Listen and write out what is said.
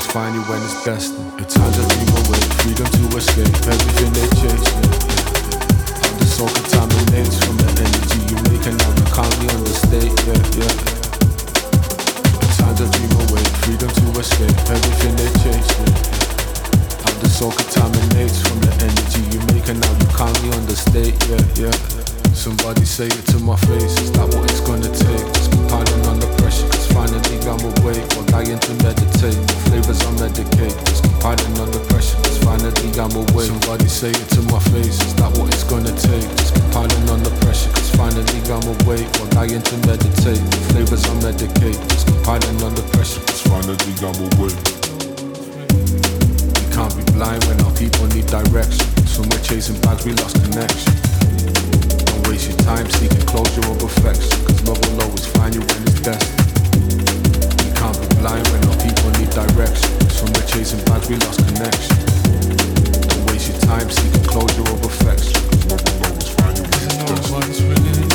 find you when it's best. Your times I dream away, freedom to escape, everything they chase. Yeah. How the soul contaminates from the energy you make, and now you can't be understate. Yeah, yeah. Your times I dream away, freedom to escape, everything they chase. Yeah. How the soul contaminates from the energy you make, and now you can't be understate. Yeah, yeah. Somebody say it to my face, is that what it's gonna take? Just compiling under pressure, cause finally I'm awake. While dying to meditate, the flavors I medicate Just compiling under pressure, cause finally I'm awake. Somebody say it to my face, is that what it's gonna take? Just compiling under pressure, cause finally I'm awake. While dying to meditate, the flavors I medicate Just compiling under pressure, cause finally I'm awake. We can't be blind when our people need direction. So we're chasing bags, we lost connection waste your time seeking closure or perfection. Cause love will always find you when it's best. We can't be blind when our people need direction. So we're chasing bags, we lost connection. Don't waste your time seeking closure. Cause when it's best.